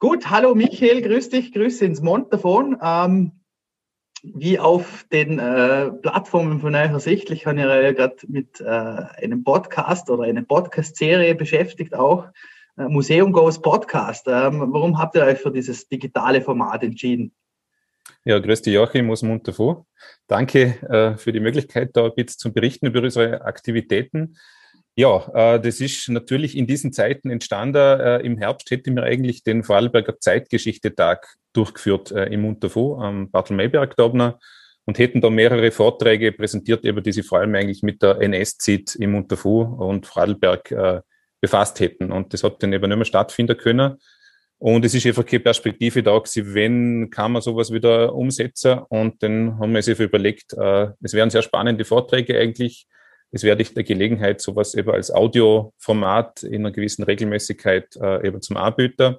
Gut, hallo Michael, grüß dich, grüße ins Montafon. Ähm, wie auf den äh, Plattformen von euch ersichtlich, habe ich ja gerade mit äh, einem Podcast oder einer Podcast-Serie beschäftigt, auch äh, Museum Goes Podcast. Ähm, warum habt ihr euch für dieses digitale Format entschieden? Ja, grüß dich Joachim aus Montafon. Danke äh, für die Möglichkeit, da ein bisschen zu berichten über unsere Aktivitäten. Ja, äh, das ist natürlich in diesen Zeiten entstanden. Äh, Im Herbst hätte mir eigentlich den Vorarlberger Zeitgeschichte-Tag durchgeführt äh, im Unterfo am Bartelmeiberg da und hätten da mehrere Vorträge präsentiert, eben die sich vor allem eigentlich mit der NS-Zeit im Unterfo und Vorarlberg äh, befasst hätten. Und das hat dann eben nicht mehr stattfinden können. Und es ist einfach keine Perspektive da gewesen, wenn kann man sowas wieder umsetzen. Und dann haben wir sich überlegt, es wären sehr spannende Vorträge eigentlich, es wäre nicht der Gelegenheit, sowas eben als Audioformat in einer gewissen Regelmäßigkeit äh, eben zum Anbieten.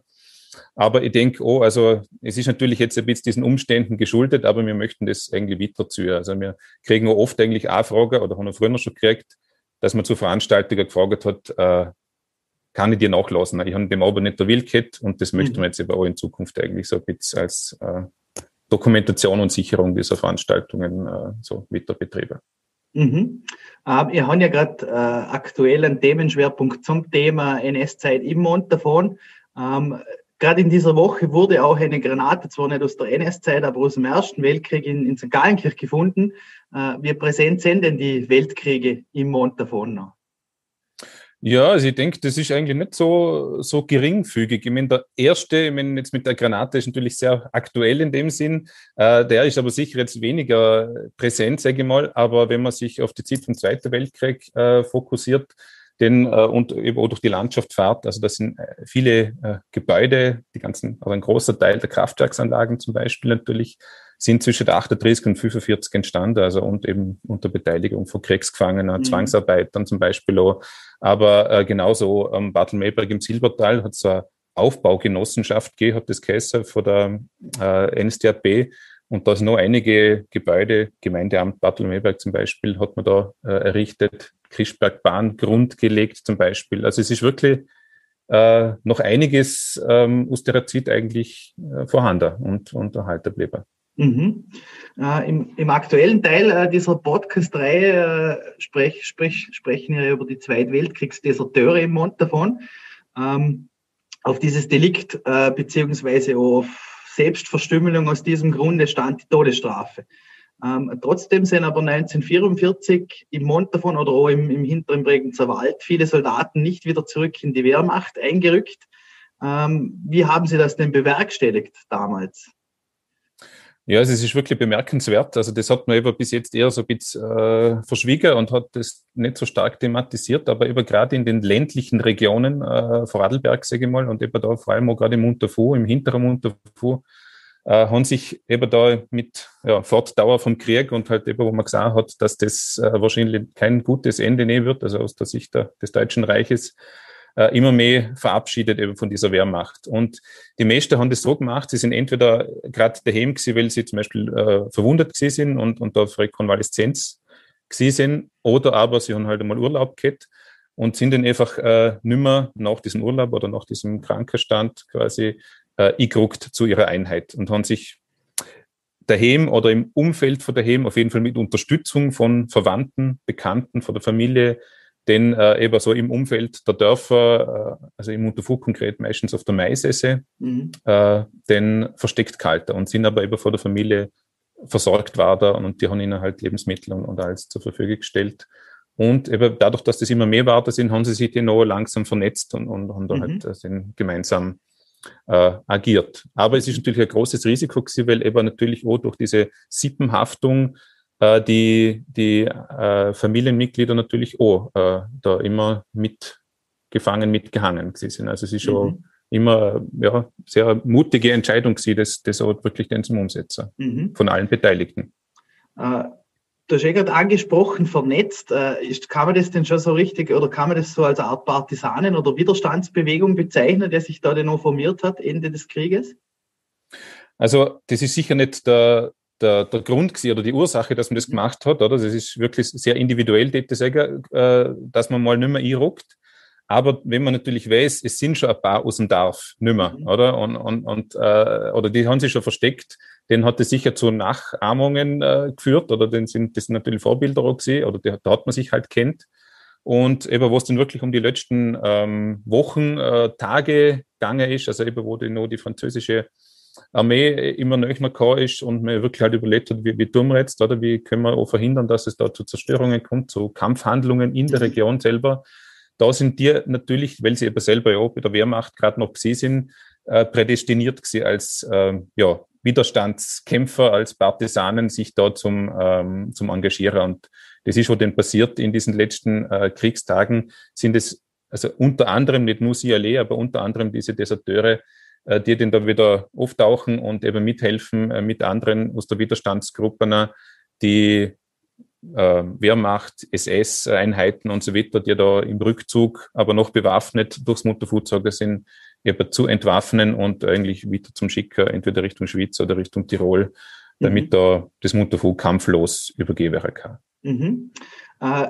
Aber ich denke, oh, also es ist natürlich jetzt ein bisschen diesen Umständen geschuldet, aber wir möchten das eigentlich weiterziehen. Also wir kriegen auch oft eigentlich auch Fragen oder haben wir früher schon gekriegt, dass man zu Veranstaltungen gefragt hat, äh, kann ich dir nachlassen? Ich habe dem aber nicht der Willkett und das mhm. möchten wir jetzt eben auch in Zukunft eigentlich so ein bisschen als äh, Dokumentation und Sicherung dieser Veranstaltungen äh, so weiter betreiben. Mhm. Ähm, ihr habt ja gerade äh, aktuell einen Themenschwerpunkt zum Thema NS-Zeit im Montafon. Ähm, gerade in dieser Woche wurde auch eine Granate, zwar nicht aus der NS-Zeit, aber aus dem Ersten Weltkrieg in, in St. Gallenkirch gefunden. Äh, wie präsent sind denn die Weltkriege im Montafon noch? Ja, also ich denke, das ist eigentlich nicht so, so geringfügig. Ich meine, der erste, ich meine, jetzt mit der Granate ist natürlich sehr aktuell in dem Sinn. Äh, der ist aber sicher jetzt weniger präsent, sage ich mal. Aber wenn man sich auf die Zeit vom Zweiten Weltkrieg äh, fokussiert, denn äh, und eben auch durch die Landschaft fährt, also das sind äh, viele äh, Gebäude, die ganzen, also ein großer Teil der Kraftwerksanlagen zum Beispiel natürlich, sind zwischen der 38 und 45 entstanden, also und eben unter Beteiligung von Kriegsgefangenen, mhm. Zwangsarbeitern zum Beispiel auch. Aber äh, genauso ähm, Bartelmeiberg im Silbertal hat es eine Aufbaugenossenschaft hat das geheißen, von der äh, NSDAP. Und da sind noch einige Gebäude, Gemeindeamt Bartelmeiberg zum Beispiel, hat man da äh, errichtet, Grund gelegt zum Beispiel. Also es ist wirklich äh, noch einiges ähm, aus eigentlich äh, vorhanden und, und erhalten geblieben. Mhm. Äh, im, im, aktuellen Teil äh, dieser Podcast-Reihe äh, sprech, sprech, sprechen wir über die Zweitweltkriegsdeserteure im Mond davon. Ähm, auf dieses Delikt äh, beziehungsweise auf Selbstverstümmelung aus diesem Grunde stand die Todesstrafe. Ähm, trotzdem sind aber 1944 im Mond davon oder auch im, im hinteren Bregenzer Wald viele Soldaten nicht wieder zurück in die Wehrmacht eingerückt. Ähm, wie haben Sie das denn bewerkstelligt damals? Ja, also es ist wirklich bemerkenswert. Also das hat man eben bis jetzt eher so ein bisschen äh, verschwiegen und hat das nicht so stark thematisiert, aber eben gerade in den ländlichen Regionen, äh, Vorarlberg, sage ich mal, und eben da vor allem auch gerade im Unterfuhr, im hinteren Unterfuhr, äh, haben sich eben da mit ja, Fortdauer vom Krieg und halt eben, wo man gesagt hat, dass das äh, wahrscheinlich kein gutes Ende nehmen wird, also aus der Sicht der, des Deutschen Reiches, äh, immer mehr verabschiedet eben von dieser Wehrmacht. Und die meisten haben das so gemacht, sie sind entweder gerade daheim gewesen, weil sie zum Beispiel äh, verwundet gewesen sind und, und da für Konvaleszenz gewesen sind, oder aber sie haben halt einmal Urlaub gehabt und sind dann einfach äh, nimmer nach diesem Urlaub oder nach diesem Krankenstand quasi äh, eingerückt zu ihrer Einheit und haben sich daheim oder im Umfeld von daheim auf jeden Fall mit Unterstützung von Verwandten, Bekannten, von der Familie denn äh, eben so im Umfeld der Dörfer, äh, also im Unterfug konkret meistens auf der Maisesse, mhm. äh, den versteckt gehalten und sind aber eben vor der Familie versorgt worden und die haben ihnen halt Lebensmittel und, und alles zur Verfügung gestellt. Und eben dadurch, dass das immer mehr war, sind, haben sie sich dann auch langsam vernetzt und, und haben da mhm. halt äh, gemeinsam äh, agiert. Aber es ist natürlich ein großes Risiko gewesen, weil eben natürlich auch durch diese Sippenhaftung äh, die, die äh, Familienmitglieder natürlich auch äh, da immer mitgefangen, mitgehangen sind. Also es ist schon mhm. immer ja, sehr mutige Entscheidung gewesen, das, das auch wirklich dann zum Umsetzen mhm. von allen Beteiligten. Äh, du hast ja gerade angesprochen, vernetzt. Äh, ist, kann man das denn schon so richtig oder kann man das so als Art Partisanen- oder Widerstandsbewegung bezeichnen, der sich da denn auch formiert hat, Ende des Krieges? Also das ist sicher nicht der, der, der Grund gewesen, oder die Ursache, dass man das gemacht hat, oder? Das ist wirklich sehr individuell, sagen, äh, dass man mal nicht mehr einruckt. Aber wenn man natürlich weiß, es sind schon ein paar aus dem Dorf nimmer, mhm. oder? Und, und, und äh, oder die haben sich schon versteckt, den hat es sicher zu Nachahmungen äh, geführt, oder den sind das sind natürlich Vorbilder auch gesehen, oder der, da hat man sich halt kennt. Und eben, was dann wirklich um die letzten ähm, Wochen, äh, Tage gegangen ist, also eben, wo die noch die französische Armee immer noch mal ist und man wirklich halt überlegt hat, wie, wie tun wir jetzt, oder wie können wir auch verhindern, dass es da zu Zerstörungen kommt, zu Kampfhandlungen in der mhm. Region selber. Da sind die natürlich, weil sie eben selber ja bei der Wehrmacht gerade noch sie sind, äh, prädestiniert sie als äh, ja, Widerstandskämpfer, als Partisanen sich da zum, ähm, zum Engagieren. Und das ist, was denn passiert in diesen letzten äh, Kriegstagen, sind es also unter anderem, nicht nur sie allein, aber unter anderem diese Deserteure, äh, die dann da wieder auftauchen und eben mithelfen äh, mit anderen aus der Widerstandsgruppe, die äh, Wehrmacht, SS-Einheiten und so weiter, die da im Rückzug, aber noch bewaffnet durchs Mutterfutsager sind, eben zu entwaffnen und eigentlich wieder zum Schicker, entweder Richtung Schweiz oder Richtung Tirol, damit mhm. da das Mutterfu kampflos übergeben werden kann. Mhm. Äh,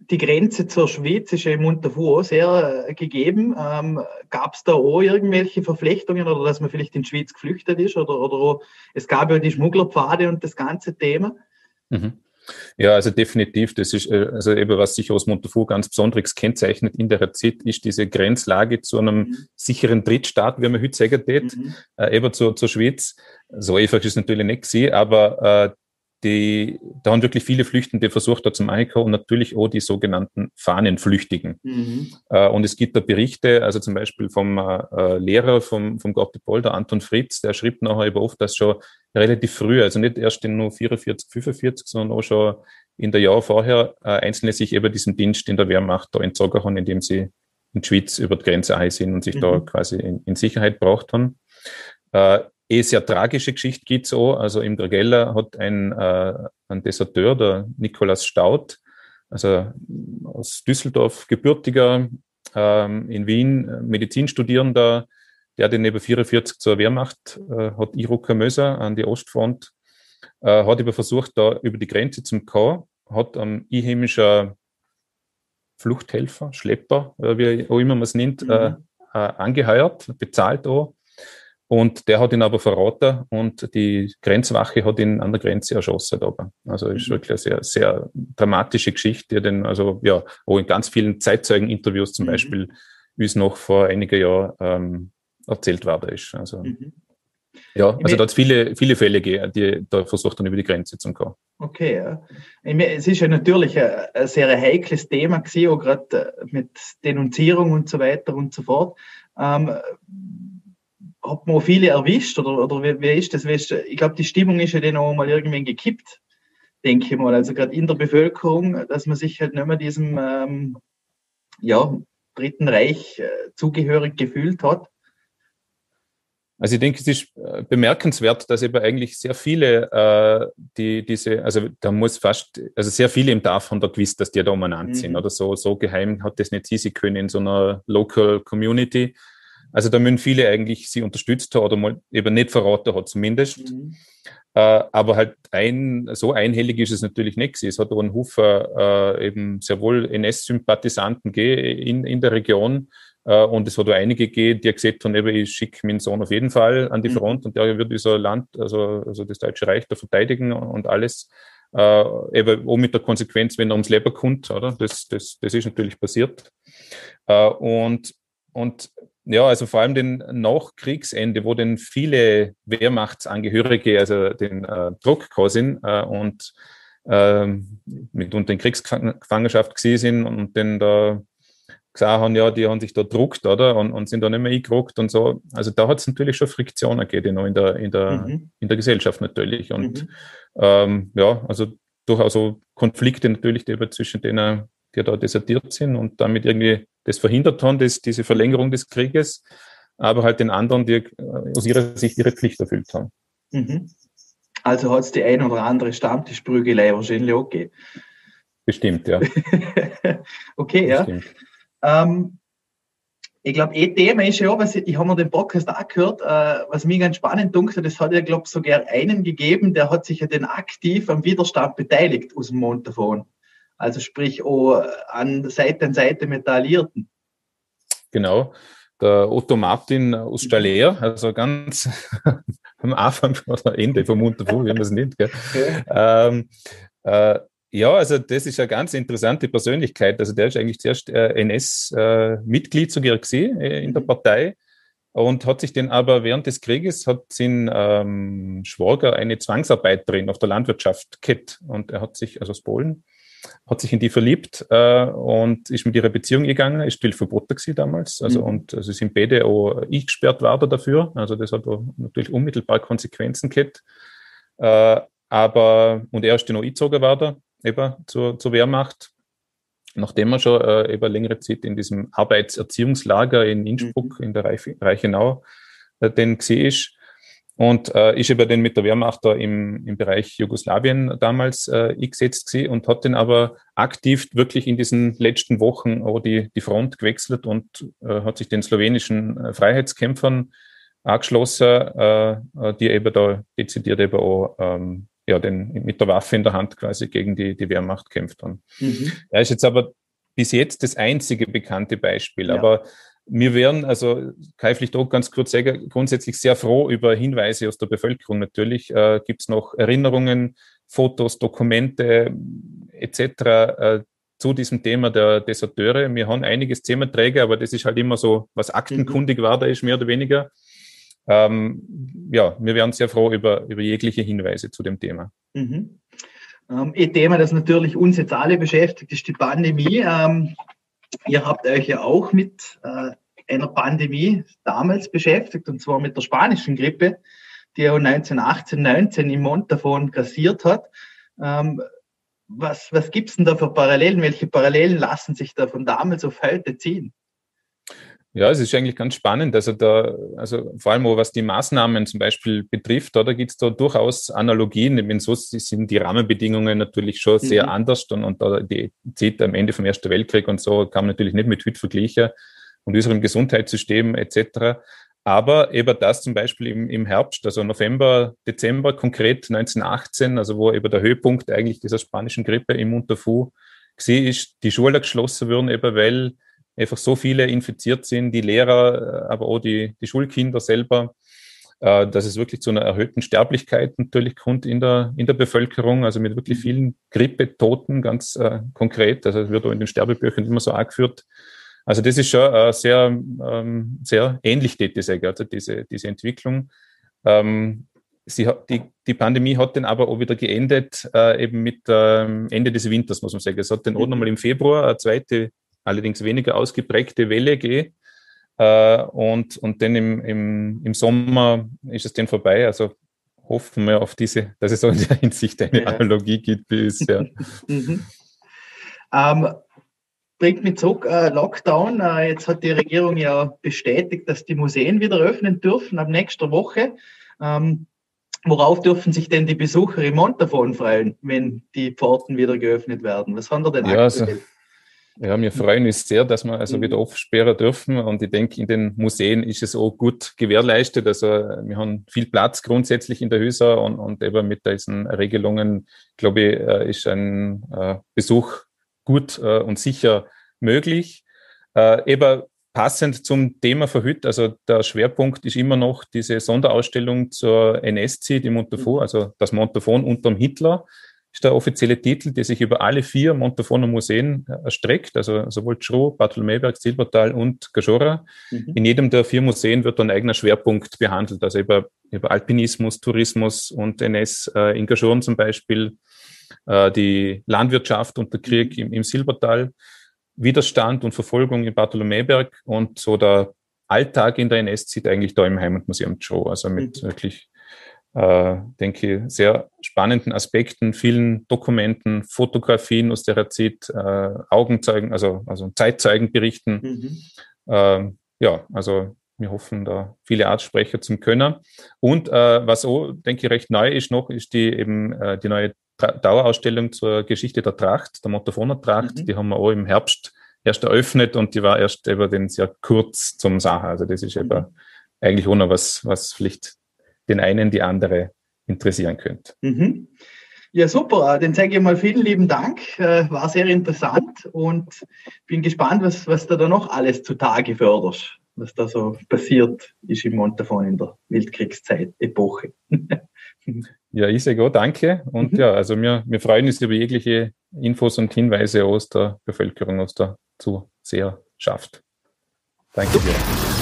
die Grenze zur Schweiz ist ja im auch sehr äh, gegeben. Ähm, gab es da auch irgendwelche Verflechtungen oder dass man vielleicht in die Schweiz geflüchtet ist? Oder, oder es gab ja die Schmugglerpfade und das ganze Thema. Mhm. Ja, also definitiv. Das ist, äh, also eben, was sich aus Montefu ganz besonderes kennzeichnet in der Zeit, ist diese Grenzlage zu einem mhm. sicheren Drittstaat, wie man heute sagen tät, mhm. äh, eben zur, zur Schweiz. So einfach ist es natürlich nicht gewesen, aber äh, die, da haben wirklich viele Flüchtende versucht, da zum Einkommen und natürlich auch die sogenannten Fahnenflüchtigen. Mhm. Äh, und es gibt da Berichte, also zum Beispiel vom äh, Lehrer vom, vom Gottepol, der Anton Fritz, der schrieb nachher über oft, dass schon relativ früh, also nicht erst in nur 44, 45, sondern auch schon in der Jahr vorher, äh, Einzelne sich eben diesem Dienst in der Wehrmacht da entzogen haben, indem sie in die Schweiz über die Grenze ein sind und sich mhm. da quasi in, in Sicherheit braucht haben. Eh sehr tragische Geschichte gibt's auch. Also im Dragella hat ein, äh, ein Deserteur, der Nikolaus Staud, also aus Düsseldorf gebürtiger, ähm, in Wien Medizinstudierender, der den neben 44 zur Wehrmacht äh, hat Iruka Möser an die Ostfront, äh, hat aber versucht, da über die Grenze zum K, hat am einheimischer Fluchthelfer, Schlepper, äh, wie auch immer man es nennt, mhm. äh, äh, angeheuert, bezahlt auch und der hat ihn aber verraten und die Grenzwache hat ihn an der Grenze erschossen. Aber. Also ist mhm. wirklich eine sehr, sehr dramatische Geschichte, die denn, also ja, wo in ganz vielen Zeitzeugeninterviews zum mhm. Beispiel, wie es noch vor einigen Jahren ähm, erzählt worden ist. Also mhm. ja, also da hat es viele, viele Fälle gegeben, die da versucht haben, über die Grenze zu kommen. Okay, ja. Es ist ja natürlich ein, ein sehr heikles Thema gewesen, auch gerade äh, mit Denunzierung und so weiter und so fort. Ähm, hat man viele erwischt oder, oder wie ist das? Ich glaube, die Stimmung ist ja dann auch mal irgendwann gekippt, denke ich mal. Also gerade in der Bevölkerung, dass man sich halt nicht mehr diesem ähm, ja, Dritten Reich äh, zugehörig gefühlt hat. Also ich denke, es ist äh, bemerkenswert, dass eben eigentlich sehr viele, äh, die diese, also da muss fast, also sehr viele im Dorf haben da gewusst, dass die da umeinander mhm. sind oder so, so geheim hat das nicht sie können in so einer Local Community. Also da müssen viele eigentlich sie unterstützt haben oder mal eben nicht verraten hat zumindest. Mhm. Äh, aber halt ein, so einhellig ist es natürlich nicht. Es hat auch einen Haufen äh, eben sehr wohl NS-Sympathisanten in, in der Region. Äh, und es hat auch einige gegeben, die gesagt haben, eben, ich schicke meinen Sohn auf jeden Fall an die mhm. Front und der wird dieser Land, also, also das Deutsche Reich da verteidigen und alles. Äh, eben auch mit der Konsequenz, wenn er ums Leben kommt, oder? Das, das, das ist natürlich passiert. Äh, und, und ja, also vor allem den Nachkriegsende, wo dann viele Wehrmachtsangehörige, also den äh, Druck sind äh, und äh, mitunter in Kriegsgefangenschaft gesehen sind und dann da gesagt haben, ja, die haben sich da druckt, oder? Und, und sind da nicht mehr eingerückt und so. Also da hat es natürlich schon Friktionen gegeben in der, in der, mhm. in der Gesellschaft natürlich. Und mhm. ähm, ja, also durchaus so Konflikte natürlich die zwischen denen, die da desertiert sind und damit irgendwie das verhindert haben, das, diese Verlängerung des Krieges, aber halt den anderen, die äh, aus ihrer Sicht ihre Pflicht erfüllt haben. Mhm. Also hat es die ein oder andere Stammtischprügelei wahrscheinlich auch gegeben. Bestimmt, ja. okay, Bestimmt. ja. Ähm, ich glaube, eh Thema ist ja, was ich, ich habe mir den Podcast auch gehört, äh, was mir ganz spannend dunkelt, das hat ja, glaube ich, sogar einen gegeben, der hat sich ja den aktiv am Widerstand beteiligt aus dem Mond davon. Also sprich auch an Seite an Seite mit der Alliierten. genau. Der Otto Martin aus Staller, also ganz am Anfang oder Ende vom Unterfuhr, wie man es nennt. Gell? Ja. Ähm, äh, ja, also das ist eine ganz interessante Persönlichkeit. Also der ist eigentlich zuerst äh, NS-Mitglied äh, sogar gesehen äh, in der mhm. Partei und hat sich den aber während des Krieges hat sein ähm, Schwager eine Zwangsarbeiterin auf der Landwirtschaft kennt und er hat sich, also aus Polen, hat sich in die verliebt äh, und ist mit ihrer Beziehung gegangen, ist still verboten gewesen damals, also mhm. und also sind beide auch ich gesperrt war dafür, also das hat natürlich unmittelbar Konsequenzen gehabt, äh, aber und er ist dann auch eingezogen war da, eben zur, zur Wehrmacht nachdem er schon äh, über längere Zeit in diesem Arbeitserziehungslager in Innsbruck mhm. in der Reich, Reichenau äh, den gesehen ist. Und äh, ist eben dann mit der Wehrmacht da im, im Bereich Jugoslawien damals äh, eingesetzt gewesen und hat dann aber aktiv wirklich in diesen letzten Wochen auch die, die Front gewechselt und äh, hat sich den slowenischen äh, Freiheitskämpfern angeschlossen, äh, äh, die eben da dezidiert eben auch ähm, ja, den, mit der Waffe in der Hand quasi gegen die, die Wehrmacht kämpft. Mhm. Er ist jetzt aber bis jetzt das einzige bekannte Beispiel. Ja. Aber wir wären, also vielleicht auch ganz kurz sagen, grundsätzlich sehr froh über Hinweise aus der Bevölkerung. Natürlich äh, gibt es noch Erinnerungen, Fotos, Dokumente etc. Äh, zu diesem Thema der Deserteure. Wir haben einiges Thementräger, aber das ist halt immer so, was aktenkundig mhm. war, da ist mehr oder weniger. Ähm, ja, wir wären sehr froh über, über jegliche Hinweise zu dem Thema. Mhm. Ähm, ein Thema, das natürlich uns jetzt alle beschäftigt, ist die Pandemie. Ähm, ihr habt euch ja auch mit äh, einer Pandemie damals beschäftigt, und zwar mit der spanischen Grippe, die ja 1918, 19 im Montafon kassiert hat. Ähm, was was gibt es denn da für Parallelen? Welche Parallelen lassen sich da von damals auf heute ziehen? Ja, es ist eigentlich ganz spannend. Also da, also vor allem auch was die Maßnahmen zum Beispiel betrifft, da, gibt es da durchaus Analogien. Ich meine, so sind die Rahmenbedingungen natürlich schon sehr mhm. anders und, und da die Zeit am Ende vom Ersten Weltkrieg und so kann man natürlich nicht mit heute vergleichen und unserem Gesundheitssystem etc. Aber eben das zum Beispiel im, im Herbst, also November, Dezember konkret 1918, also wo eben der Höhepunkt eigentlich dieser spanischen Grippe im Unterfu gesehen ist, die Schule geschlossen würden, eben weil einfach so viele infiziert sind, die Lehrer, äh, aber auch die, die Schulkinder selber, äh, dass es wirklich zu einer erhöhten Sterblichkeit natürlich kommt in der, in der Bevölkerung, also mit wirklich vielen Grippetoten ganz äh, konkret. Also es wird auch in den Sterbebüchern immer so angeführt. Also das ist schon äh, sehr, ähm, sehr ähnlich, tätig, also diese, diese Entwicklung. Ähm, sie hat, die, die Pandemie hat dann aber auch wieder geendet, äh, eben mit ähm, Ende des Winters, muss man sagen. Es hat dann auch mhm. nochmal im Februar eine zweite allerdings weniger ausgeprägte Welle gehe. Äh, und, und dann im, im, im Sommer ist es dann vorbei. Also hoffen wir auf diese, dass es auch in der Hinsicht eine ja. Analogie gibt wie bisher. mhm. ähm, bringt mich zurück, äh, Lockdown. Äh, jetzt hat die Regierung ja bestätigt, dass die Museen wieder öffnen dürfen ab nächster Woche. Ähm, worauf dürfen sich denn die Besucher im Mont davon freuen, wenn die Pforten wieder geöffnet werden? Was haben wir denn ja, aktuell? Also ja, wir freuen uns sehr, dass wir also wieder aufsperren dürfen. Und ich denke, in den Museen ist es auch gut gewährleistet. Also wir haben viel Platz grundsätzlich in der Hüser und, und eben mit diesen Regelungen, glaube ich, äh, ist ein äh, Besuch gut äh, und sicher möglich. Eben passend zum Thema verhüt, also der Schwerpunkt ist immer noch diese Sonderausstellung zur NS-Zeit im Montafon, also das Montafon unterm Hitler ist der offizielle Titel, der sich über alle vier Montafoner Museen äh, erstreckt, also sowohl Schroh, Bartholomewberg, Silbertal und Gajora. Mhm. In jedem der vier Museen wird ein eigener Schwerpunkt behandelt, also über, über Alpinismus, Tourismus und NS äh, in Gajoren zum Beispiel, äh, die Landwirtschaft und der Krieg mhm. im, im Silbertal, Widerstand und Verfolgung in Bartholomewberg und so der Alltag in der NS-Zeit eigentlich da im Heimatmuseum Joe, also mit mhm. wirklich äh, denke ich, sehr spannenden Aspekten, vielen Dokumenten, Fotografien aus der Zeit, äh, Augenzeugen, also, also Zeitzeugenberichten. Mhm. Äh, ja, also wir hoffen da viele Artsprecher zum Können. Und äh, was auch, denke ich, recht neu ist noch, ist die eben äh, die neue Tra Dauerausstellung zur Geschichte der Tracht, der Montafona Tracht. Mhm. Die haben wir auch im Herbst erst eröffnet und die war erst über den sehr kurz zum Sache. Also das ist mhm. eben eigentlich auch noch was, was vielleicht den einen die andere interessieren könnte. Mhm. Ja, super. Dann sage ich mal vielen lieben Dank. Äh, war sehr interessant und bin gespannt, was, was du da noch alles zutage förderst, was da so passiert ist im Montafon in der Weltkriegszeit, Epoche. Ja, ich sage auch danke. Und mhm. ja, also wir, wir freuen uns über jegliche Infos und Hinweise aus der Bevölkerung, aus der Zuseherschaft. Danke dir.